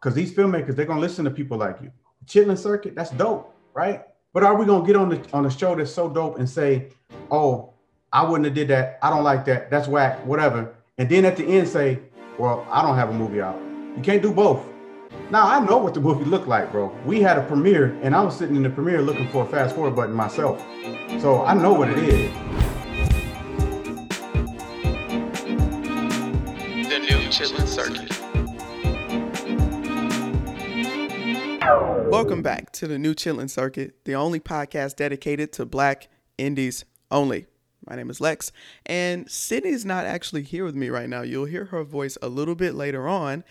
because these filmmakers they're gonna listen to people like you. Chitlin Circuit, that's dope, right? But are we gonna get on the on the show that's so dope and say, oh, I wouldn't have did that. I don't like that. That's whack. Whatever. And then at the end say, well, I don't have a movie out. You can't do both. Now I know what the movie looked like, bro. We had a premiere, and I was sitting in the premiere looking for a fast forward button myself. So I know what it is. The new Chitlin Circuit. Welcome back to the new Chitlin Circuit, the only podcast dedicated to black indies only. My name is Lex, and Sydney's not actually here with me right now. You'll hear her voice a little bit later on.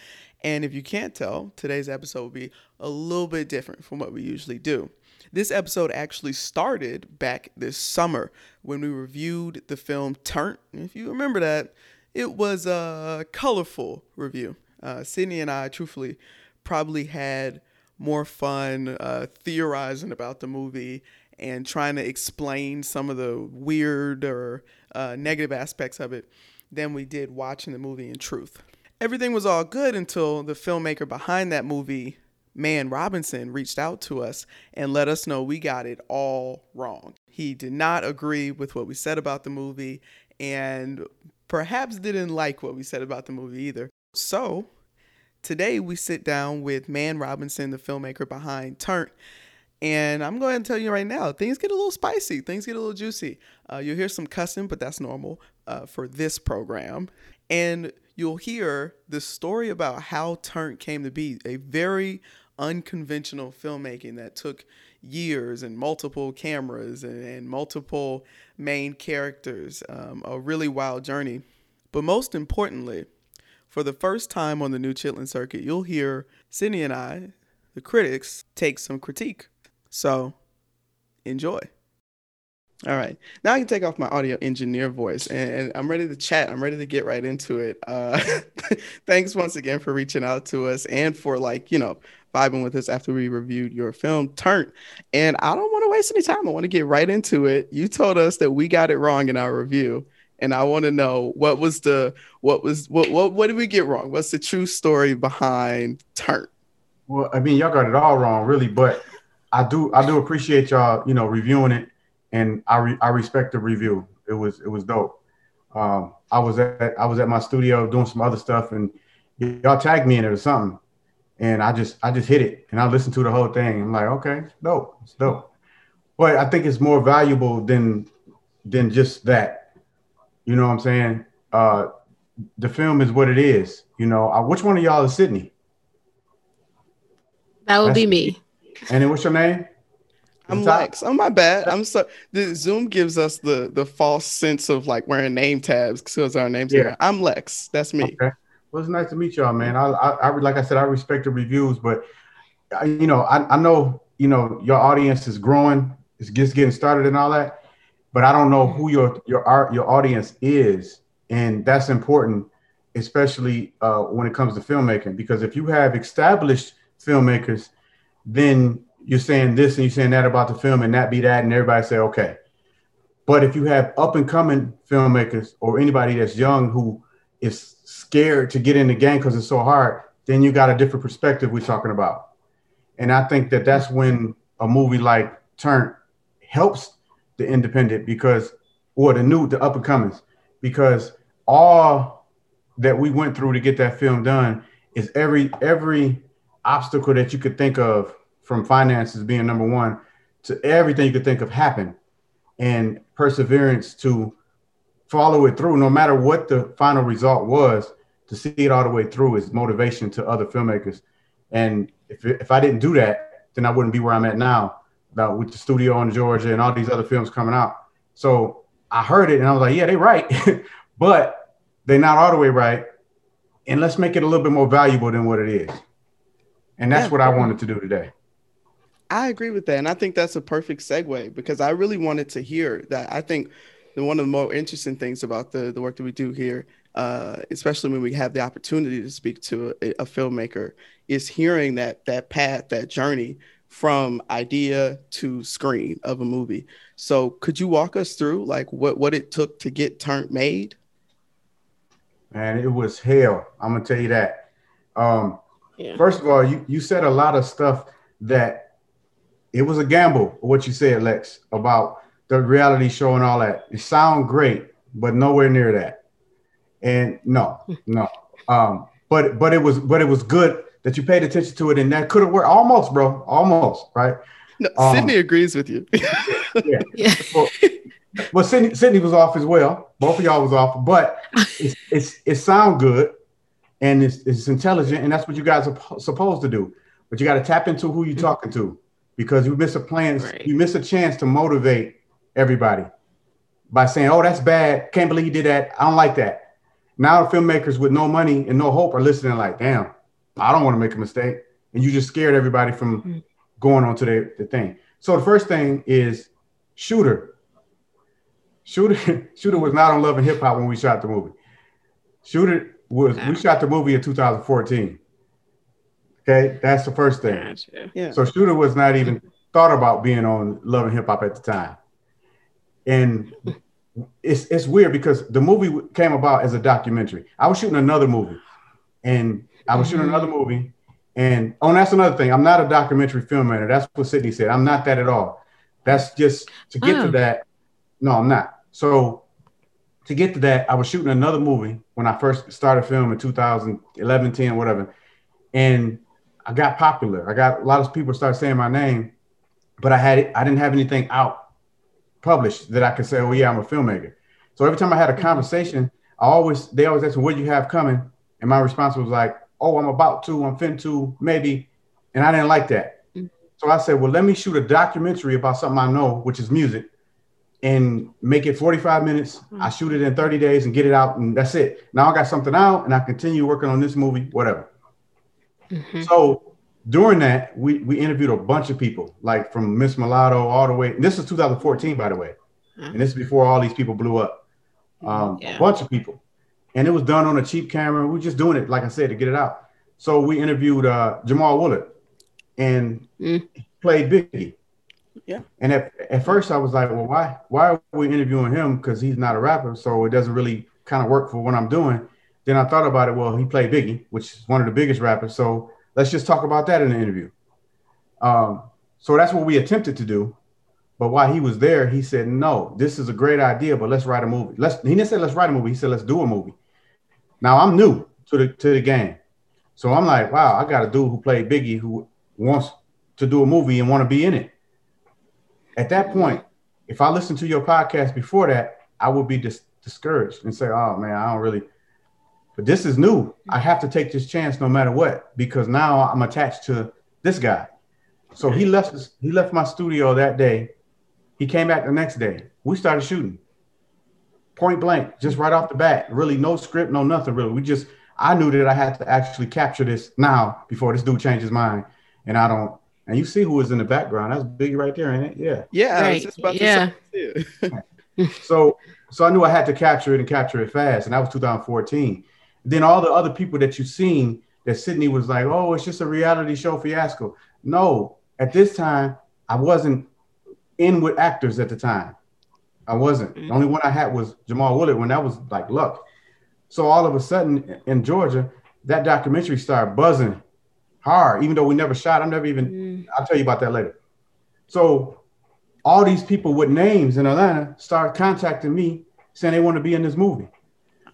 And if you can't tell, today's episode will be a little bit different from what we usually do. This episode actually started back this summer when we reviewed the film Turnt. If you remember that, it was a colorful review. Uh, Sydney and I, truthfully, probably had more fun uh, theorizing about the movie and trying to explain some of the weird or uh, negative aspects of it than we did watching the movie in truth. Everything was all good until the filmmaker behind that movie, Mann Robinson, reached out to us and let us know we got it all wrong. He did not agree with what we said about the movie and perhaps didn't like what we said about the movie either. So, Today, we sit down with Mann Robinson, the filmmaker behind Turnt. And I'm going to tell you right now, things get a little spicy, things get a little juicy. Uh, you'll hear some cussing, but that's normal uh, for this program. And you'll hear the story about how Turnt came to be a very unconventional filmmaking that took years and multiple cameras and, and multiple main characters, um, a really wild journey. But most importantly, for the first time on the new Chitlin circuit, you'll hear Sydney and I, the critics, take some critique. So enjoy. All right. Now I can take off my audio engineer voice and, and I'm ready to chat. I'm ready to get right into it. Uh, thanks once again for reaching out to us and for like, you know, vibing with us after we reviewed your film Turnt. And I don't want to waste any time. I want to get right into it. You told us that we got it wrong in our review and I want to know what was the what was what what what did we get wrong? What's the true story behind Turnt? Well, I mean, y'all got it all wrong, really, but I do I do appreciate y'all, you know, reviewing it, and I re, I respect the review. It was it was dope. Um, I was at I was at my studio doing some other stuff, and y'all tagged me in it or something, and I just I just hit it, and I listened to the whole thing. I'm like, okay, dope, it's dope. But I think it's more valuable than than just that you know what I'm saying? Uh, the film is what it is. You know, uh, which one of y'all is Sydney? That would That's be me. And then what's your name? I'm Lex. Oh my bad. I'm so the Zoom gives us the the false sense of like wearing name tabs because our names. Yeah. Here. I'm Lex. That's me. Okay. Well, it's nice to meet y'all, man. I, I, I like I said, I respect the reviews, but I, you know, I, I know you know your audience is growing. It's just getting started and all that but I don't know who your your art your audience is, and that's important, especially uh, when it comes to filmmaking. Because if you have established filmmakers, then you're saying this and you're saying that about the film, and that be that, and everybody say okay. But if you have up and coming filmmakers or anybody that's young who is scared to get in the game because it's so hard, then you got a different perspective we're talking about. And I think that that's when a movie like Turnt helps the independent because or the new the up and comings because all that we went through to get that film done is every every obstacle that you could think of from finances being number one to everything you could think of happen and perseverance to follow it through no matter what the final result was to see it all the way through is motivation to other filmmakers. And if, if i didn't do that then i wouldn't be where i'm at now about with the studio in Georgia and all these other films coming out. So I heard it and I was like, yeah, they're right, but they're not all the way right. And let's make it a little bit more valuable than what it is. And that's yeah. what I wanted to do today. I agree with that. And I think that's a perfect segue because I really wanted to hear that. I think the, one of the more interesting things about the, the work that we do here, uh, especially when we have the opportunity to speak to a, a filmmaker, is hearing that that path, that journey from idea to screen of a movie. So could you walk us through like what what it took to get Turnt made? Man, it was hell. I'm gonna tell you that. Um, Yeah. First of all, you, you said a lot of stuff that it was a gamble, what you said, Lex, about the reality show and all that. It sound great, but nowhere near that. And no, no. Um, but but it was but it was good that you paid attention to it, and that could have worked almost, bro. Almost, right? No, Um, Sydney agrees with you. Yeah. Yeah. Well, well Sydney, Sydney was off as well. Both of y'all was off, but it's it's it sound good and it's it's intelligent, and that's what you guys are supposed to do. But you got to tap into who you're talking to because you miss a plan, Right. you miss a chance to motivate everybody by saying, "Oh, that's bad. Can't believe you did that. I don't like that." Now filmmakers with no money and no hope are listening, like, "Damn, I don't want to make a mistake," and you just scared everybody from Mm. going on to the, the thing. So the first thing is Shooter. Shooter Shooter was not on Love and Hip Hop when we shot the movie. Shooter was we shot the movie in 2014. Okay, that's the first thing. Gotcha. yeah. So Shooter was not even thought about being on Love and Hip Hop at the time. And it's it's weird because the movie came about as a documentary. I was shooting another movie, and I was shooting another movie. And oh, and that's another thing. I'm not a documentary filmmaker. That's what Sydney said. I'm not that at all. That's just to get Oh. to that. No, I'm not. So to get to that, I was shooting another movie when I first started film in 2011, 10, whatever. And I got popular. I got a lot of people started saying my name, but I had I didn't have anything out published that I could say, oh yeah, I'm a filmmaker. So every time I had a mm-hmm. conversation, I always they always asked me, what do you have coming? And my response was like, oh, I'm about to, I'm fin to, maybe. And I didn't like that. Mm. So I said, well, let me shoot a documentary about something I know, which is music, and make it 45 minutes. Mm. I shoot it in 30 days and get it out, and that's it. Now I got something out, and I continue working on this movie, whatever. Mhm. So during that, we we interviewed a bunch of people, like from Miss Mulatto all the way. And this is 2014, by the way, and this is before all these people blew up. Um, Yeah. A bunch of people, and it was done on a cheap camera. We were just doing it, like I said, to get it out. So we interviewed uh, Jamal Woolard, and Mm. played Biggie. Yeah. And at, at first, I was like, well, why why are we interviewing him? Because he's not a rapper, so it doesn't really kind of work for what I'm doing. Then I thought about it. Well, he played Biggie, which is one of the biggest rappers. So let's just talk about that in the interview. Um, so that's what we attempted to do. But while he was there, he said, "No, this is a great idea, but let's write a movie." Let's. He didn't say let's write a movie. He said let's do a movie. Now I'm new to the to the game, so I'm like, wow, I got a dude who played Biggie who wants to do a movie and want to be in it. At that point, if I listened to your podcast before that, I would be dis- discouraged and say, "Oh man, I don't really." But this is new. I have to take this chance no matter what because now I'm attached to this guy. So he left. He left my studio that day. He came back the next day. We started shooting. Point blank, just right off the bat. Really, no script, no nothing. Really, we just. I knew that I had to actually capture this now before this dude changes his mind, and I don't. And you see who was in the background? That's Biggie right there, ain't it? Yeah. Yeah, I was Right, just about yeah. to yeah. So so I knew I had to capture it and capture it fast, and that was 2014. Then all the other people that you've seen that Sydney was like, oh, it's just a reality show fiasco. No, at this time I wasn't in with actors at the time. I wasn't. The only one I had was Jamal Woolard when that was like luck. So all of a sudden in Georgia, that documentary started buzzing hard, even though we never shot. I'm never even Mm. I'll tell you about that later. So all these people with names in Atlanta start contacting me saying they want to be in this movie.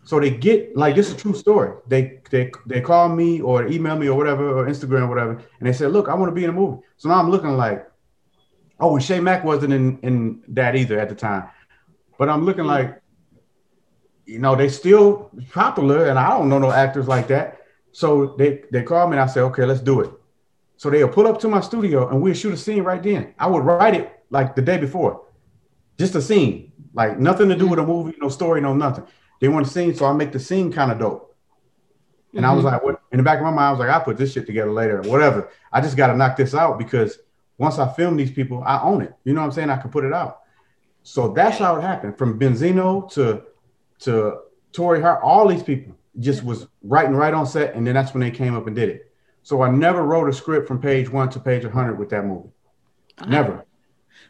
So they get like this is a true story. They they they call me or email me or whatever or Instagram or whatever, and they said, "Look, I want to be in a movie." So now I'm looking like, oh, and Shay Mack wasn't in in that either at the time, but I'm looking like, you know, they still popular, and I don't know no actors like that. So they they call me and I say, "Okay, let's do it." So they'll pull up to my studio and we'll shoot a scene right then. I would write it like the day before, just a scene, like nothing to do with a movie, no story, no nothing. They want a scene, so I make the scene kind of dope. And I was mm-hmm. like, what? In the back of my mind, I was like, I'll put this shit together later, or whatever. I just got to knock this out because once I film these people, I own it. You know what I'm saying? I can put it out. So that's how it happened. From Benzino to to Tori Hart, all these people just was writing right on set, and then that's when they came up and did it. So I never wrote a script from page one to page 100 with that movie. Never.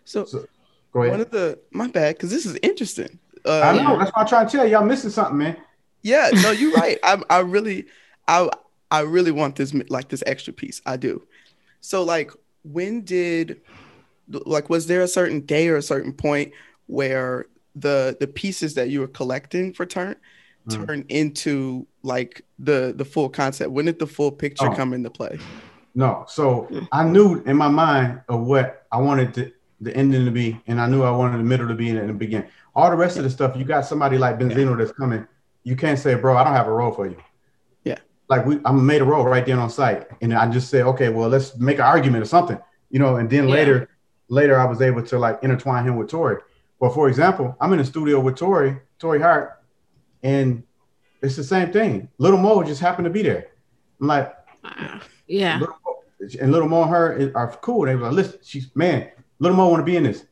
So, So- Go one of the my bad because this is interesting. Uh, I know. That's why I'm trying to tell you. Y'all missing something, man. Yeah, no, you're right. I I really I I really want this like this extra piece. I do. So like when did like was there a certain day or a certain point where the the pieces that you were collecting for turn mm. turn into like the the full concept? When did the full picture oh. come into play? No. So I knew in my mind of what I wanted to, the ending to be, and I knew I wanted the middle to be in the beginning. All the rest of the stuff, you got somebody like Benzino that's coming. You can't say, bro, I don't have a role for you. Like we, I made a role right then on site, and I just said, okay, well, let's make an argument or something, you know. And then yeah. later, later, I was able to like intertwine him with Tori. But for example, I'm in the studio with Tori, Tori Hart, and it's the same thing. Little Mo just happened to be there. I'm like, yeah. Little Mo, and Little Mo and her are cool. They were like, listen, she's man, Little Mo want to be in this.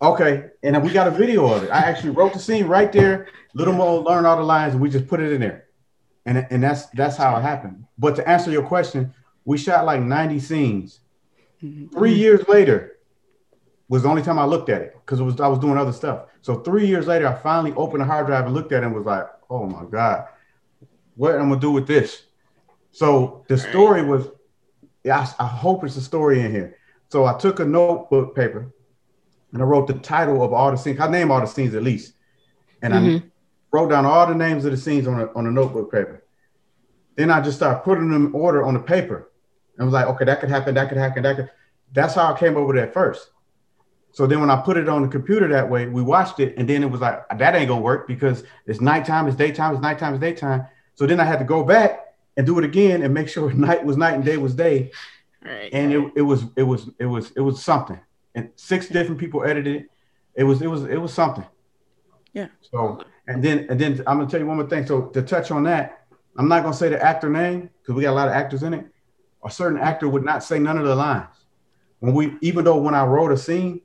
Okay, and we got a video of it. I actually wrote the scene right there. Little Mo learned all the lines, and we just put it in there, and and that's that's how it happened. But to answer your question, we shot like 90 scenes. Mm-hmm. Three years later was the only time I looked at it because it was I was doing other stuff. So three years later, I finally opened the hard drive and looked at it and was like, "Oh my god, what am I gonna do with this?" So the story was, yeah, I, I hope it's a story in here. So I took a notebook paper and I wrote the title of all the scenes. I name all the scenes at least, and mm-hmm. I wrote down all the names of the scenes on a, on a notebook paper. Then I just started putting them in order on the paper, and was like, okay, that could happen, that could happen, that could. That's how I came over with it at first. So then when I put it on the computer that way, we watched it, and then it was like that ain't gonna work because it's nighttime, it's daytime, it's nighttime, it's daytime. So then I had to go back and do it again and make sure night was night and day was day. Right. And it, it was it was it was it was something. And six different people edited it. It was it was it was something. Yeah. So and then and then I'm gonna tell you one more thing. So to touch on that, I'm not gonna say the actor name because we got a lot of actors in it. A certain actor would not say none of the lines. When we even though when I wrote a scene,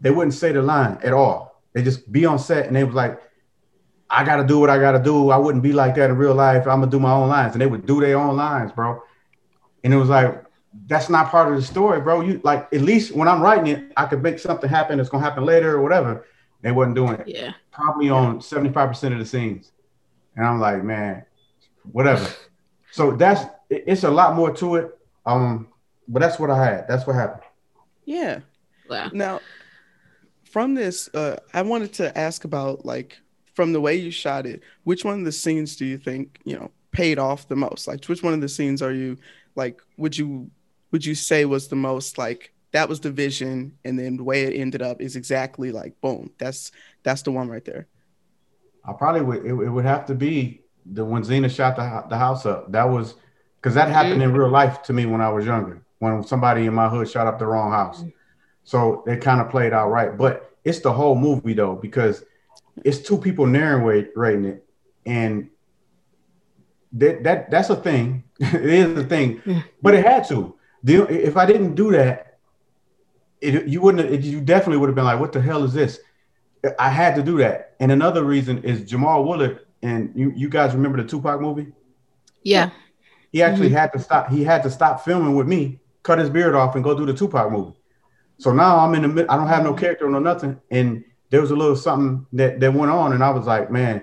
they wouldn't say the line at all. They just be on set and they was like, I gotta do what I gotta do. I wouldn't be like that in real life. I'm gonna do my own lines. And they would do their own lines, bro. And it was like, that's not part of the story, bro. You like at least when I'm writing it, I could make something happen that's gonna happen later or whatever. They wasn't doing it. Yeah. Probably on 75% of the scenes. And I'm like, man, whatever. so that's it's a lot more to it. Um, but that's what I had. That's what happened. Yeah. Wow. Now, from this, uh, I wanted to ask about like from the way you shot it, which one of the scenes do you think, you know, paid off the most? Like which one of the scenes are you like would you would you say was the most like that was the vision and then the way it ended up is exactly like boom that's that's the one right there. I probably would it, it would have to be the when Zena shot the, the house up. That was because that happened in real life to me when i was younger when somebody in my hood shot up the wrong house. So it kind of played out right but it's the whole movie though because it's two people narrating it and that, that that's a thing. It is a thing but it had to. If I didn't do that, it, you wouldn't. It, you definitely would have been like, "What the hell is this?" I had to do that. And another reason is Jamal Woolard, and you, you guys remember the Tupac movie? Yeah. He actually mm-hmm. had to stop. He had to stop filming with me, cut his beard off, and go do the Tupac movie. So now I'm in the mid. I don't have no character or no nothing. And there was a little something that that went on, and I was like, man,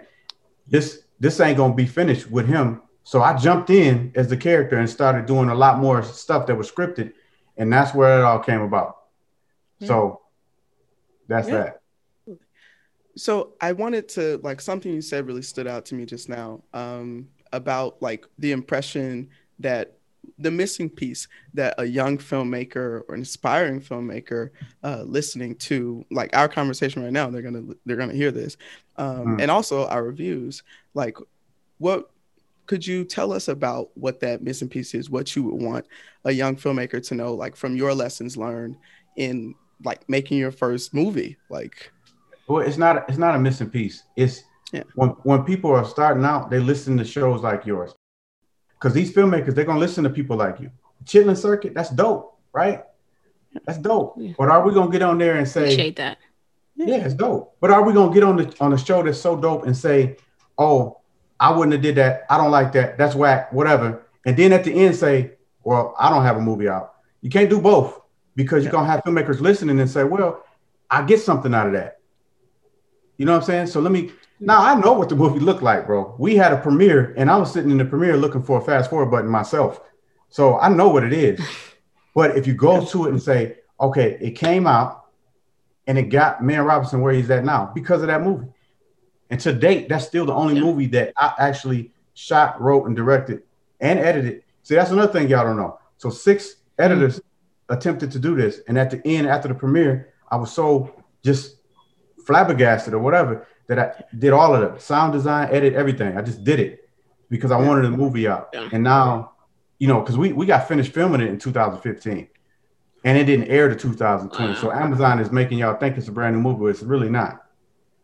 this this ain't gonna be finished with him so I jumped in as the character and started doing a lot more stuff that was scripted, and that's where it all came about. So that's yeah. that. So I wanted to like something you said really stood out to me just now um, about like the impression that the missing piece that a young filmmaker or an aspiring filmmaker uh, listening to like our conversation right now they're gonna they're gonna hear this um, mm. and also our reviews like what could you tell us about what that missing piece is what you would want a young filmmaker to know like from your lessons learned in like making your first movie like well it's not it's not a missing piece it's yeah. when, when people are starting out they listen to shows like yours because these filmmakers they're going to listen to people like you chitlin circuit that's dope right that's dope yeah. but are we going to get on there and say appreciate that yeah it's dope but are we going to get on the on the show that's so dope and say oh I wouldn't have did that. I don't like that. That's whack. Whatever. And then at the end say, well, I don't have a movie out. You can't do both because you're gonna have filmmakers listening and say, well, I get something out of that. You know what I'm saying? So let me Now I know what the movie looked like, bro. We had a premiere, and I was sitting in the premiere looking for a fast forward button myself. So I know what it is. But if you go to it and say, okay, it came out and it got Mann Robinson where he's at now because of that movie. And to date, that's still the only Yeah. movie that I actually shot, wrote, and directed and edited. See, that's another thing y'all don't know. So six mm-hmm. editors attempted to do this, and at the end, after the premiere, I was so just flabbergasted or whatever that I did all of it, sound design, edit, everything. I just did it because I wanted the movie out. And now, you know, because we we got finished filming it in 2015, and it didn't air to 2020. So Amazon is making y'all think it's a brand new movie, but it's really not.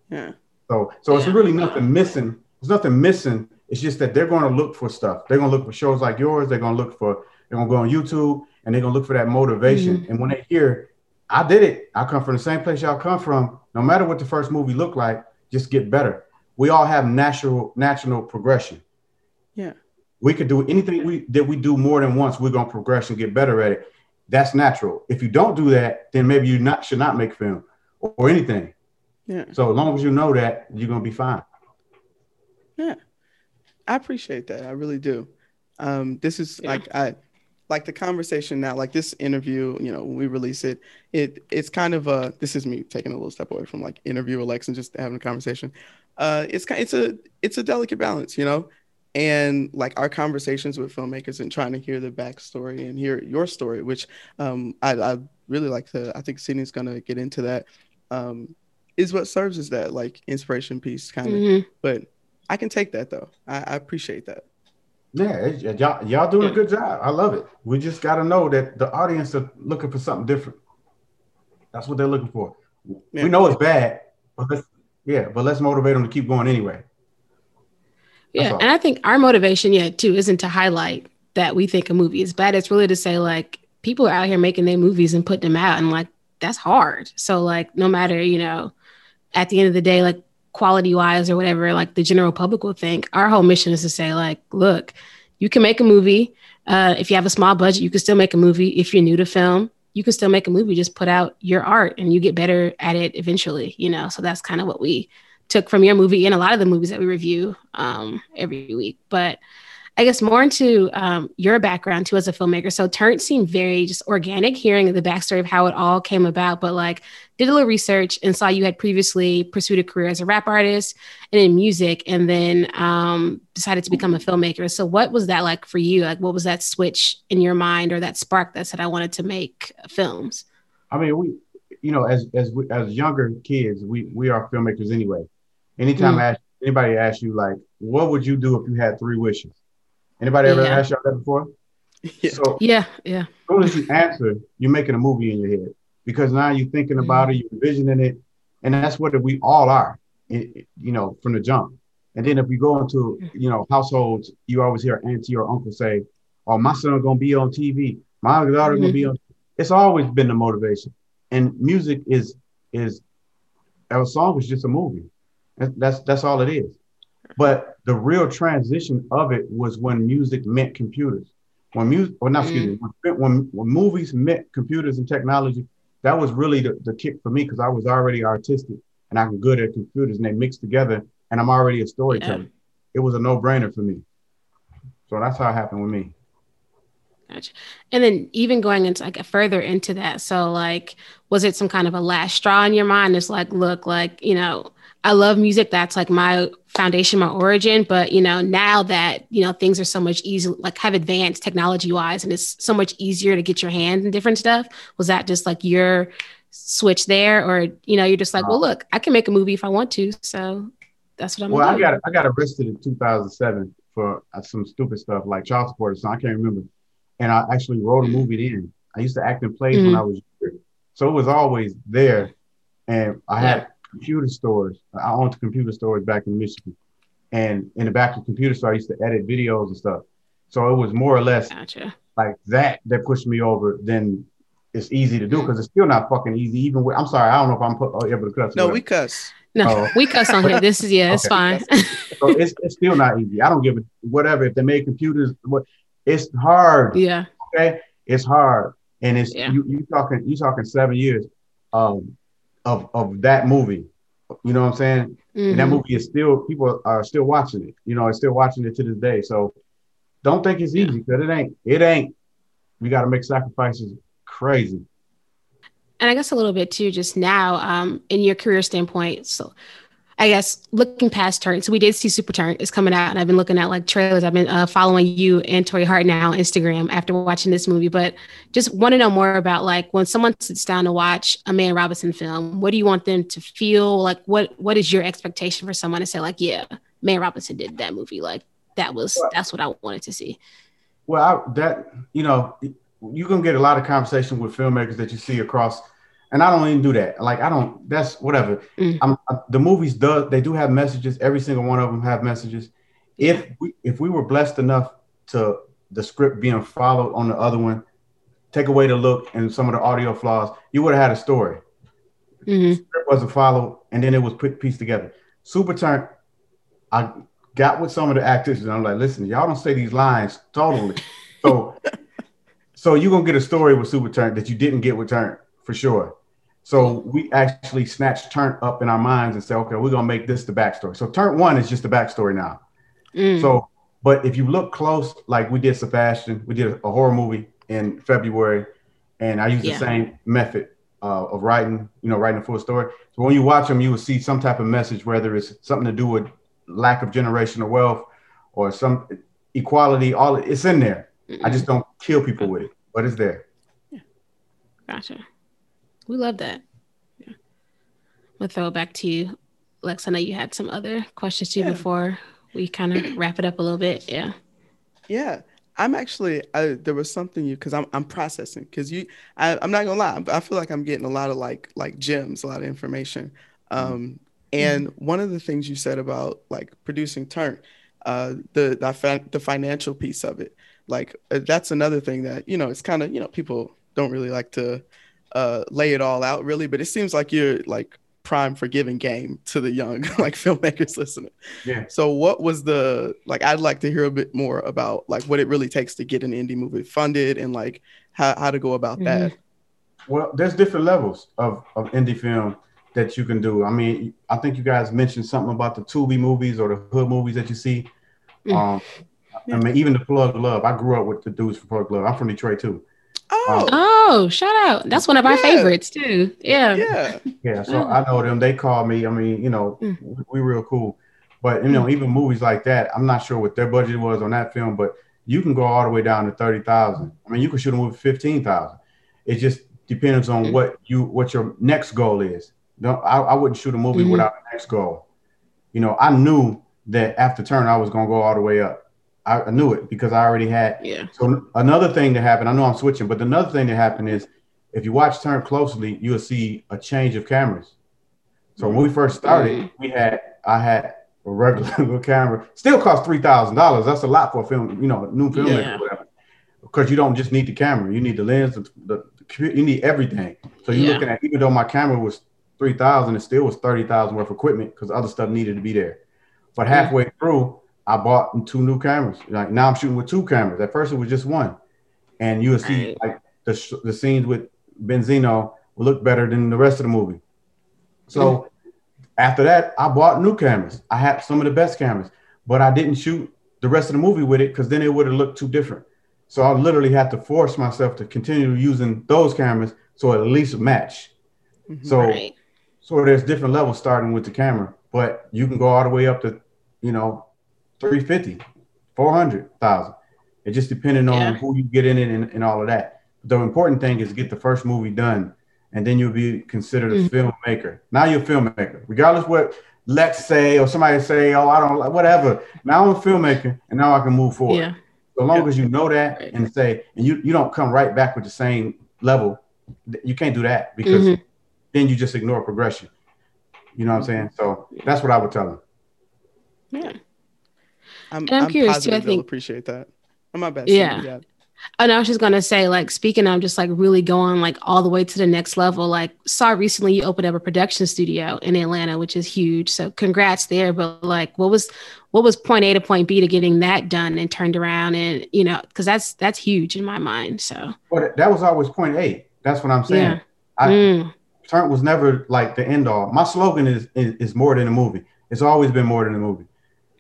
Yeah. So so it's really nothing missing. There's nothing missing. It's just that they're going to look for stuff. They're going to look for shows like yours. They're going to look for. They're going to go on YouTube and they're going to look for that motivation. And when they hear, I did it. I come from the same place y'all come from. No matter what the first movie looked like, just get better. We all have natural natural progression. Yeah. We could do anything we that we do more than once. We're gonna progress and get better at it. That's natural. If you don't do that, then maybe you not should not make film or, or anything. Yeah. So as long as you know that, you're gonna be fine. Yeah. I appreciate that. I really do. Um, this is Yeah. like I like the conversation now, like this interview, you know, when we release it, it it's kind of a this is me taking a little step away from like interview Alex and just having a conversation. Uh it's kind it's a it's a delicate balance, you know. And like our conversations with filmmakers and trying to hear the backstory and hear your story, which um I, I really like to I think Sydney's gonna get into that. Um is what serves as that like inspiration piece kind of Mhm. but I can take that though. I, I appreciate that. Yeah, y'all y'all doing a good job. I love it. We just gotta know that the audience are looking for something different. That's what they're looking for. Yeah. We know it's bad, but let's yeah, but let's motivate them to keep going anyway. That's Yeah, all. and I think our motivation, yeah, too, isn't to highlight that we think a movie is bad. It's really to say like people are out here making their movies and putting them out, and like that's hard. So like no matter you know, at the end of the day, like quality wise or whatever, like the general public will think. Our whole mission is to say like, look, you can make a movie. Uh, if you have a small budget, you can still make a movie. If you're new to film, you can still make a movie. Just put out your art, and you get better at it eventually. You know, so that's kind of what we took from your movie and a lot of the movies that we review um, every week. But I guess more into um, your background too as a filmmaker. So Turnt seemed very just organic hearing the backstory of how it all came about, but like did a little research and saw you had previously pursued a career as a rap artist and in music and then um, decided to become a filmmaker. So what was that like for you? Like what was that switch in your mind or that spark that said I wanted to make films? I mean, we, you know, as as we, as younger kids, we we are filmmakers anyway. Anytime Mm. I ask, anybody asks you like, what would you do if you had three wishes? Anybody ever Yeah. asked y'all that before? Yeah. So Yeah, yeah. as soon as you answer, you're making a movie in your head because now you're thinking mm-hmm. about it, you're envisioning it, and that's what we all are, it- it- you know, from the jump. And then if you go into, you know, households, you always hear auntie or uncle say, "Oh, my son gonna be on TV, my daughter gonna be mm-hmm. on." It's always been the motivation, and music is is a song is just a movie. That's that's all it is. But the real transition of it was when music meant computers. When music, or not, excuse me, mm. when, when, when movies met computers and technology, that was really the, the kick for me because I was already artistic and I'm good at computers and they mixed together and I'm already a storyteller. It was a no brainer for me. So that's how it happened with me. Gotcha. And then even going into like further into that, so like, was it some kind of a last straw in your mind? It's like, look, like you know, I love music. That's like my foundation, my origin. But you know, now that you know things are so much easier, like have advanced technology wise, and it's so much easier to get your hands in different stuff. Was that just like your switch there, or you know, you're just like, well, look, I can make a movie if I want to. So that's what I'm. Well, gonna I do. got I got arrested in 2007 for uh, some stupid stuff like child support So. I can't remember. And I actually wrote a movie then. I used to act in plays when Mhm. I was younger, so it was always there. And I had Yeah. Computer stores. I owned computer stores back in Michigan, and in the back of the computer store, I used to edit videos and stuff. So it was more or less Gotcha. like that that pushed me over. Then it's easy to do because it's still not fucking easy. Even with, I'm sorry, I don't know if I'm put, able to cuss. No, we cuss. No, Oh. we cuss on here. This is yeah, it's Okay. fine. so it's, it's still not easy. I don't give a whatever if they made computers. What it's hard. yeah. Okay, it's hard, and it's Yeah. you you talking you talking seven years um of of that movie You know what I'm saying? And that Mhm. movie is still people are still watching it. You know, are still watching it to this day. So don't think it's easy because it ain't. It ain't. We got to make sacrifices. Crazy. and I guess a little bit too, just now, um, in your career standpoint. So, I guess looking past Turnt, so we did see Super Turnt is coming out, and I've been looking at like trailers. I've been uh, following you and Tori Hart now on Instagram after watching this movie, but just want to know more about like when someone sits down to watch a Mann Robinson film, what do you want them to feel? Like, what what is your expectation for someone to say like, yeah, Mann Robinson did that movie, like that was that's what I wanted to see. Well, I, that you know, you can get a lot of conversation with filmmakers that you see across, and I don't even do that. Like I don't. That's whatever. Mm. I'm, I, the movies do they do have messages. Every single one of them have messages. If we if we were blessed enough to the script being followed on the other one, take away the look and some of the audio flaws, you would have had a story. Mhm. script wasn't followed, and then it was put pieced together. Super Turnt, I got with some of the actors, and I'm like, listen, y'all don't say these lines totally. So, so you're gonna get a story with Super Turnt that you didn't get with Turnt for sure. So we actually snatched Turn up in our minds and say, okay, we're gonna make this the backstory. So Turn one is just the backstory now. Mm. So, but if you look close, like we did Sebastian, we did a horror movie in February, and I used Yeah. the same method uh, of writing, you know, writing a full story. So when you watch them, you will see some type of message, whether it's something to do with lack of generational wealth or some equality. All it's in there. I just don't kill people with it, but it's there. Gotcha. We love that. Yeah. We'll throw it back to you, Lex. I know you had some other questions too Yeah. before we kind of wrap it up a little bit. Yeah. Yeah, I'm actually. I, there was something you because I'm I'm processing because you. I, I'm not gonna lie. I feel like I'm getting a lot of like like gems, a lot of information. Um, and one of the things you said about like producing Turnt, uh, the the, the financial piece of it, like uh, that's another thing that you know it's kind of you know people don't really like to uh, lay it all out really, but it seems like you're like prime for giving game to the young like filmmakers listening. Yeah. So what was the like I'd like to hear a bit more about like what it really takes to get an indie movie funded and like how, how to go about that. Well, there's different levels of, of indie film that you can do. I mean, I think you guys mentioned something about the Tubi movies or the hood movies that you see. Mm. Um, I mean, even the Plug Love. I grew up with the dudes from Plug Love. I'm from Detroit too. Oh, Oh, shout out. That's one of our Yeah. favorites too. Yeah. yeah. Yeah, so Oh. I know them. They call me. I mean, you know, Mm. we real cool. But you know, even movies like that, I'm not sure what their budget was on that film, but you can go all the way down to thirty thousand. I mean, you can shoot a movie fifteen thousand. It just depends on Mm. what you what your next goal is. No, I, I wouldn't shoot a movie Mhm. without a next goal. You know, I knew that after turn I was gonna go all the way up. I, I knew it because I already had Yeah. so another thing that happened, I know I'm switching, but another thing that happened is if you watch Turnt closely, you'll see a change of cameras. So when we mm. first started, mm. we had I had a regular camera. Still cost three thousand dollars. That's a lot for a film, you know, new filmmaker, Yeah. whatever. Because you don't just need the camera, you need the lens, the, the, you need everything. So you're Yeah. looking at even though my camera was three thousand, it still was thirty thousand worth of equipment because other stuff needed to be there. But mm. halfway through, I bought two new cameras. Like now I'm shooting with two cameras. At first it was just one, and you'll see Right. like the sh- the scenes with Benzino will look better than the rest of the movie. So mm-hmm. after that, I bought new cameras. I had some of the best cameras, but I didn't shoot the rest of the movie with it because then it would have looked too different. So I literally had to force myself to continue using those cameras so at least match. Mm-hmm. So Right. so there's different levels starting with the camera, but you can go all the way up to, you know, 350, 400,000. It just depending on Yeah. who you get in it and, and all of that. The important thing is get the first movie done, and then you'll be considered a Mhm. filmmaker. Now you're a filmmaker, regardless what let's say or somebody say, oh, I don't like whatever. Now I'm a filmmaker, and now I can move forward. Yeah. So long as you know that Right. and say, and you, you don't come right back with the same level, you can't do that because Mhm. then you just ignore progression. You know what I'm saying? So that's what I would tell them. Yeah. I'm, And I'm curious, too, I think- appreciate that. Oh, my best. Yeah. Yeah. And I was just gonna say, like, speaking of just like really going like all the way to the next level. Like, saw recently you opened up a production studio in Atlanta, which is huge. So congrats there. But like, what was what was point A to point B to getting that done and turned around? And you know, because that's that's huge in my mind. So But that was always point A. That's what I'm saying. Yeah. I, Mm, Turnt was never like the end all. My slogan is, is is more than a movie. It's always been more than a movie,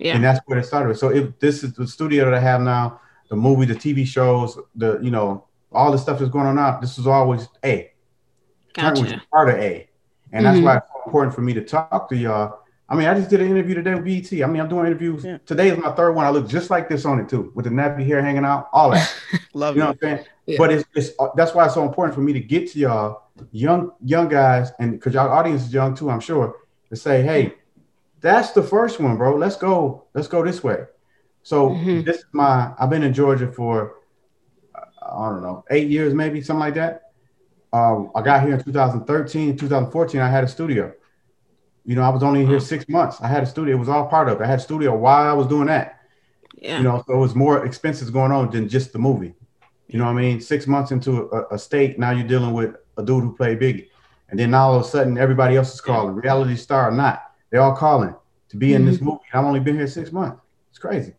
Yeah. and that's where it started. So if this is the studio that I have now, the movie, the TV shows, the you know all the stuff that's going on now. This was always A. Turnt was Gotcha. part of A, and that's Mhm. why it's so important for me to talk to y'all. I mean, I just did an interview today with BET. I mean, I'm doing interviews. Yeah. Today is my third one. I look just like this on it too, with the nappy hair hanging out, all that. Love You know it. what I'm saying? Yeah. But it's, it's that's why it's so important for me to get to y'all young young guys, and because y'all audience is young too, I'm sure, to say, hey, that's the first one, bro. Let's go. Let's go this way. So Mhm. this is my. I've been in Georgia for I don't know eight years, maybe something like that. Um, I got here in 2013, 2014. I had a studio. You know, I was only here six months. I had a studio. It was all part of it. I had a studio while I was doing that. Yeah. You know, so it was more expenses going on than just the movie. You know what I mean? Six months into a, a state, now you're dealing with a dude who played Biggie. And then now all of a sudden everybody else is calling, reality star or not. They're all calling to be in this movie. I've only been here six months. It's crazy.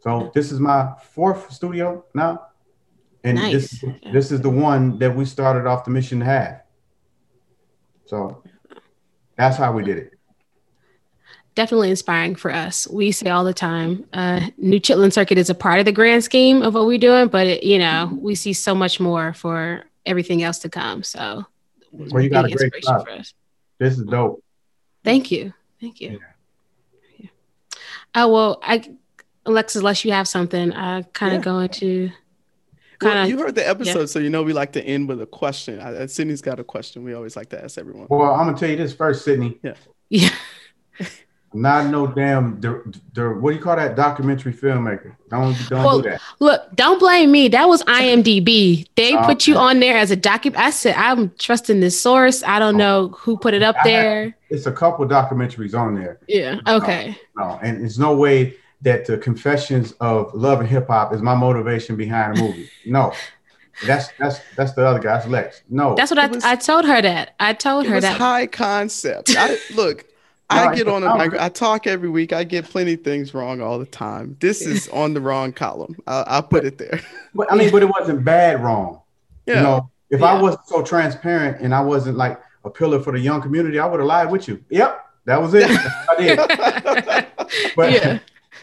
So this is my fourth studio now. And this, Nice. this is the one that we started off the mission to have. So that's how we did it. definitely inspiring for us. We say all the time, uh, New Chitlin Circuit is a part of the grand scheme of what we're doing, but it, you know, we see so much more for everything else to come. So, Well, you got a great inspiration spot. for us. This is dope. Thank you, thank you. Yeah. Oh well, I Alexis, unless you have something, I kind of Yeah. go into Well, kind you heard the episode, so you know we like to end with a question. I, I- Sydney's got a question. We always like to ask everyone. Well, I'm gonna tell you this first, Sydney. Yeah. yeah. Not no damn the, the what do you call that documentary filmmaker? Don't don't Well, do that. Look, don't blame me. That was IMDb. They Oh, put you on there as a document. I said, I'm trusting this source. I don't Oh. know who put it up I have- there. It's a couple documentaries on there. Yeah. Oh, okay. No, and there's no way that the confessions of love and hip hop is my motivation behind the movie. No. That's that's that's the other guy. That's Lex. No. That's what I, was- I told her that. I told It her was that. high concept. I, look, No, I get on a mic. I talk every week. I get plenty of things wrong all the time. This is on the wrong column. I'll, I'll put it there. but, I mean, but it wasn't bad wrong. Yeah. You know, if I wasn't so transparent and I wasn't like a pillar for the young community, I would have lied with you. Yep, that was it. I did. But Yeah.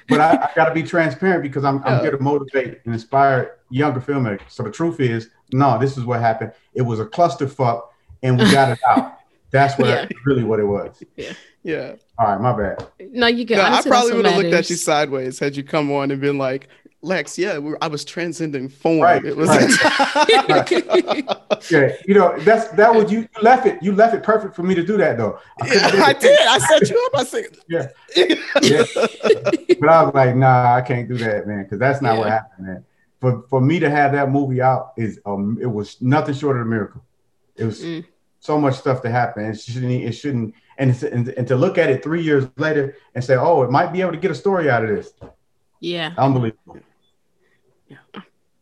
but I, I got to be transparent because I'm, I'm Yeah. here to motivate and inspire younger filmmakers. So the truth is, no, this is what happened. It was a clusterfuck, and we got it out. That's what Yeah. really what it was. yeah. Yeah. All right, my bad. no, you can. No, I probably would have looked at you sideways had you come on and been like, Lex, yeah, we I was transcending form. Right, It was Yeah, you know that's that was you left it. You left it perfect for me to do that though. I Yeah, did I did. I set you up. I said, Yeah. yeah. But I was like, nah, I can't do that, man, because that's not what happened, man. For for me to have that movie out is um, it was nothing short of a miracle. It was Mm. So much stuff to happen. It shouldn't. It shouldn't. And, and and to look at it three years later and say, oh, it might be able to get a story out of this. Yeah. Unbelievable. Yeah.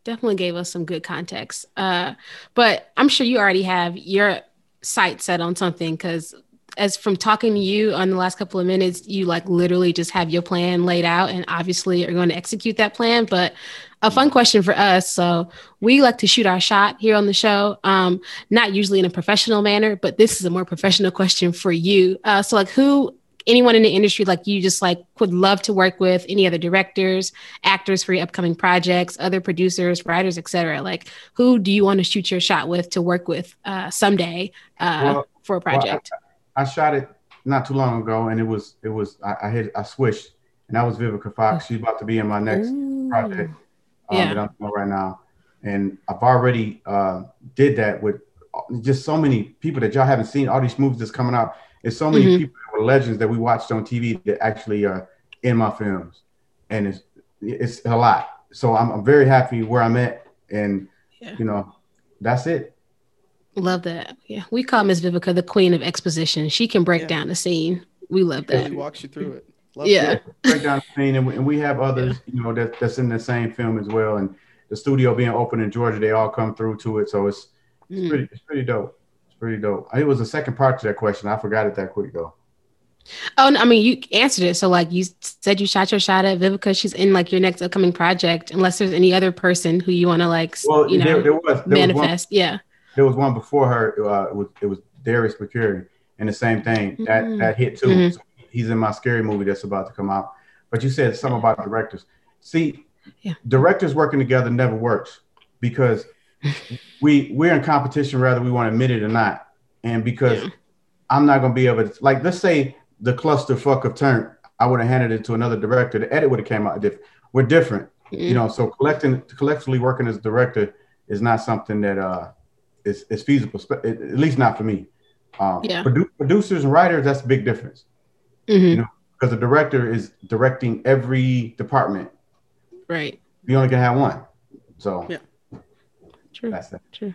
Definitely gave us some good context. Uh, but I'm sure you already have your sight set on something because as from talking to you on the last couple of minutes, you like literally just have your plan laid out and obviously are going to execute that plan. But a fun question for us. So we like to shoot our shot here on the show. Um, not usually in a professional manner, but this is a more professional question for you. Uh, so like who anyone in the industry like you just like would love to work with any other directors actors for your upcoming projects other producers writers etc like who do you want to shoot your shot with to work with uh, someday uh, Well- for a well, I- project I shot it not too long ago, and it was it was I, I hit I switched, and that was Vivica Fox. She's about to be in my next Ooh. project um, Yeah. that I'm doing right now, and I've already uh, did that with just so many people that y'all haven't seen. All these movies that's coming out. It's so many Mhm. people that were legends that we watched on TV that actually are in my films, and it's it's a lot. So I'm, I'm very happy where I'm at, and Yeah. you know, that's it. love that yeah we call miss vivica the queen of exposition she can break Yeah. down the scene we love that She walks you through it. Yeah. break down the scene, and we, and we have others, you know, that, that's in the same film as well. And the studio being open in Georgia, they all come through to it, so it's it's Mm. pretty it's pretty dope. It's pretty dope. It was the second part to that question. I forgot it that quick though. oh no, i mean you answered it so like you said you shot your shot at vivica she's in like your next upcoming project unless there's any other person who you want to like Well, you know there, there was there was, one, manifest yeah there was one before her. Uh, it was it was Darius Bakuri, and the same thing that Mhm. that hit too. Mhm. So he's in my scary movie that's about to come out. But you said something about directors. See, Yeah. directors working together never works because we we're in competition whether we want to admit it or not. And because Yeah. I'm not gonna be able to like let's say the clusterfuck of turn, I would have handed it to another director. The edit would have came out different. We're different, you know. So collecting collectively working as a director is not something that uh is, is feasible, at at least not for me. Um, Yeah. produ- producers and writers, that's a big difference Mhm. know, because the director is directing every department. Right. You only can have one, so Yeah. True. that's that. True.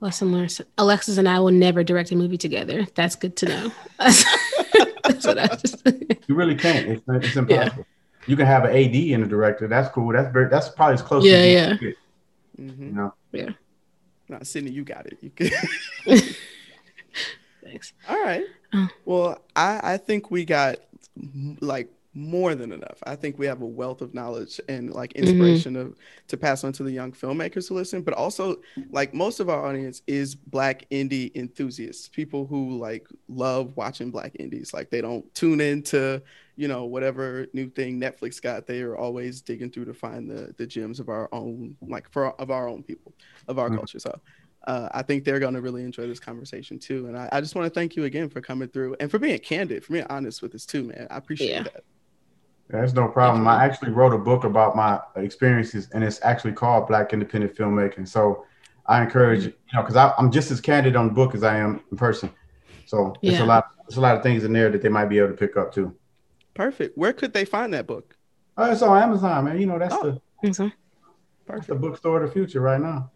Lesson learned. Alexis and I will never direct a movie together. That's good to know. That's what I just. You really can't. It's, it's impossible. You can have an AD and a director. That's cool. That's very. That's probably as close. Yeah, as yeah. can get, hmm you know. Nah, Sydney, you got it. You could. Thanks. All right. Oh. Well, I, I think we got like more than enough. I think we have a wealth of knowledge and like Mm-hmm. inspiration of to pass on to the young filmmakers who listen, but also like most of our audience is black indie enthusiasts, people who like love watching black indies. Like they don't tune into, you know, whatever new thing Netflix got. They are always digging through to find the the gems of our own like for of our own people, of our Mhm. culture. So uh, I think they're going to really enjoy this conversation too. And I, I just want to thank you again for coming through and for being candid, for being honest with us too, man. I appreciate Yeah. that. There's no problem. I actually wrote a book about my experiences, and it's actually called Black Independent Filmmaking. So I encourage you know because I'm just as candid on the book as I am in person. So it's Yeah. a lot. It's a lot of things in there that they might be able to pick up too. Perfect. Where could they find that book? Oh, it's on Amazon, man. You know that's Oh. the So, that's the bookstore of the future right now.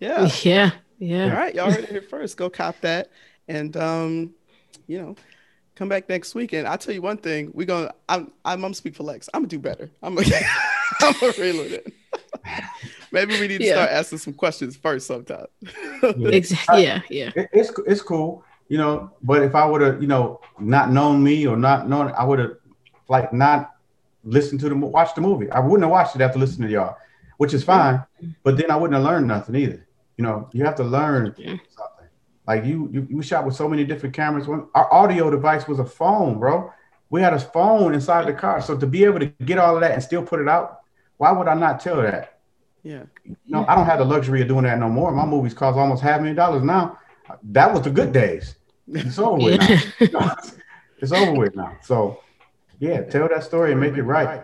Yeah. yeah. All Yeah. All right, Y'all heard it here first. Go cop that. And um, you know, come back next week. And I'll tell you one thing, we're gonna I'm I'm gonna speak for Lex. I'm gonna do better. I'm gonna I'm gonna reel it. Maybe we need to Yeah. start asking some questions first sometime. Exactly. Yeah. Yeah. It, it's it's cool, you know. But if I would have, you know, not known me or not known, I would have like not listened to the watch the movie. I wouldn't have watched it after listening to y'all, which is fine. But then I wouldn't have learned nothing either. You know, you have to learn Yeah. something. Like you, you, you shot with so many different cameras. When our audio device was a phone, bro. We had a phone inside the car, so to be able to get all of that and still put it out, why would I not tell that? yeah. No, I don't have the luxury of doing that no more. My movies cost almost half a million dollars now. That was the good days. It's over with now. it's over with now. So, yeah, tell that story and make it right.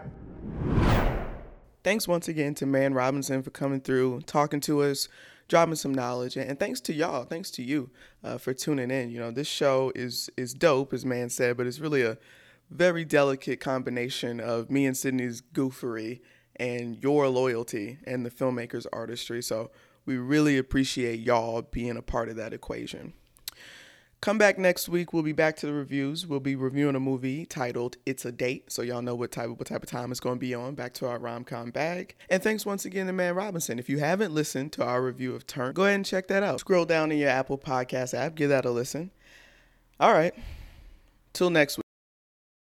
Thanks once again to Mann Robinson for coming through, talking to us, dropping some knowledge, and thanks to y'all, thanks to you uh, for tuning in. You know, this show is is dope, as Mann said, but it's really a very delicate combination of me and Sydney's goofery and your loyalty and the filmmaker's artistry. So we really appreciate y'all being a part of that equation. Come back next week. We'll be back to the reviews. We'll be reviewing a movie titled "It's a Date," so y'all know what type of what type of time it's going to be on. Back to our rom com bag. And thanks once again to Mann Robinson. If you haven't listened to our review of Turnt, go ahead and check that out. Scroll down in your Apple Podcast app, give that a listen. All right. Till next week.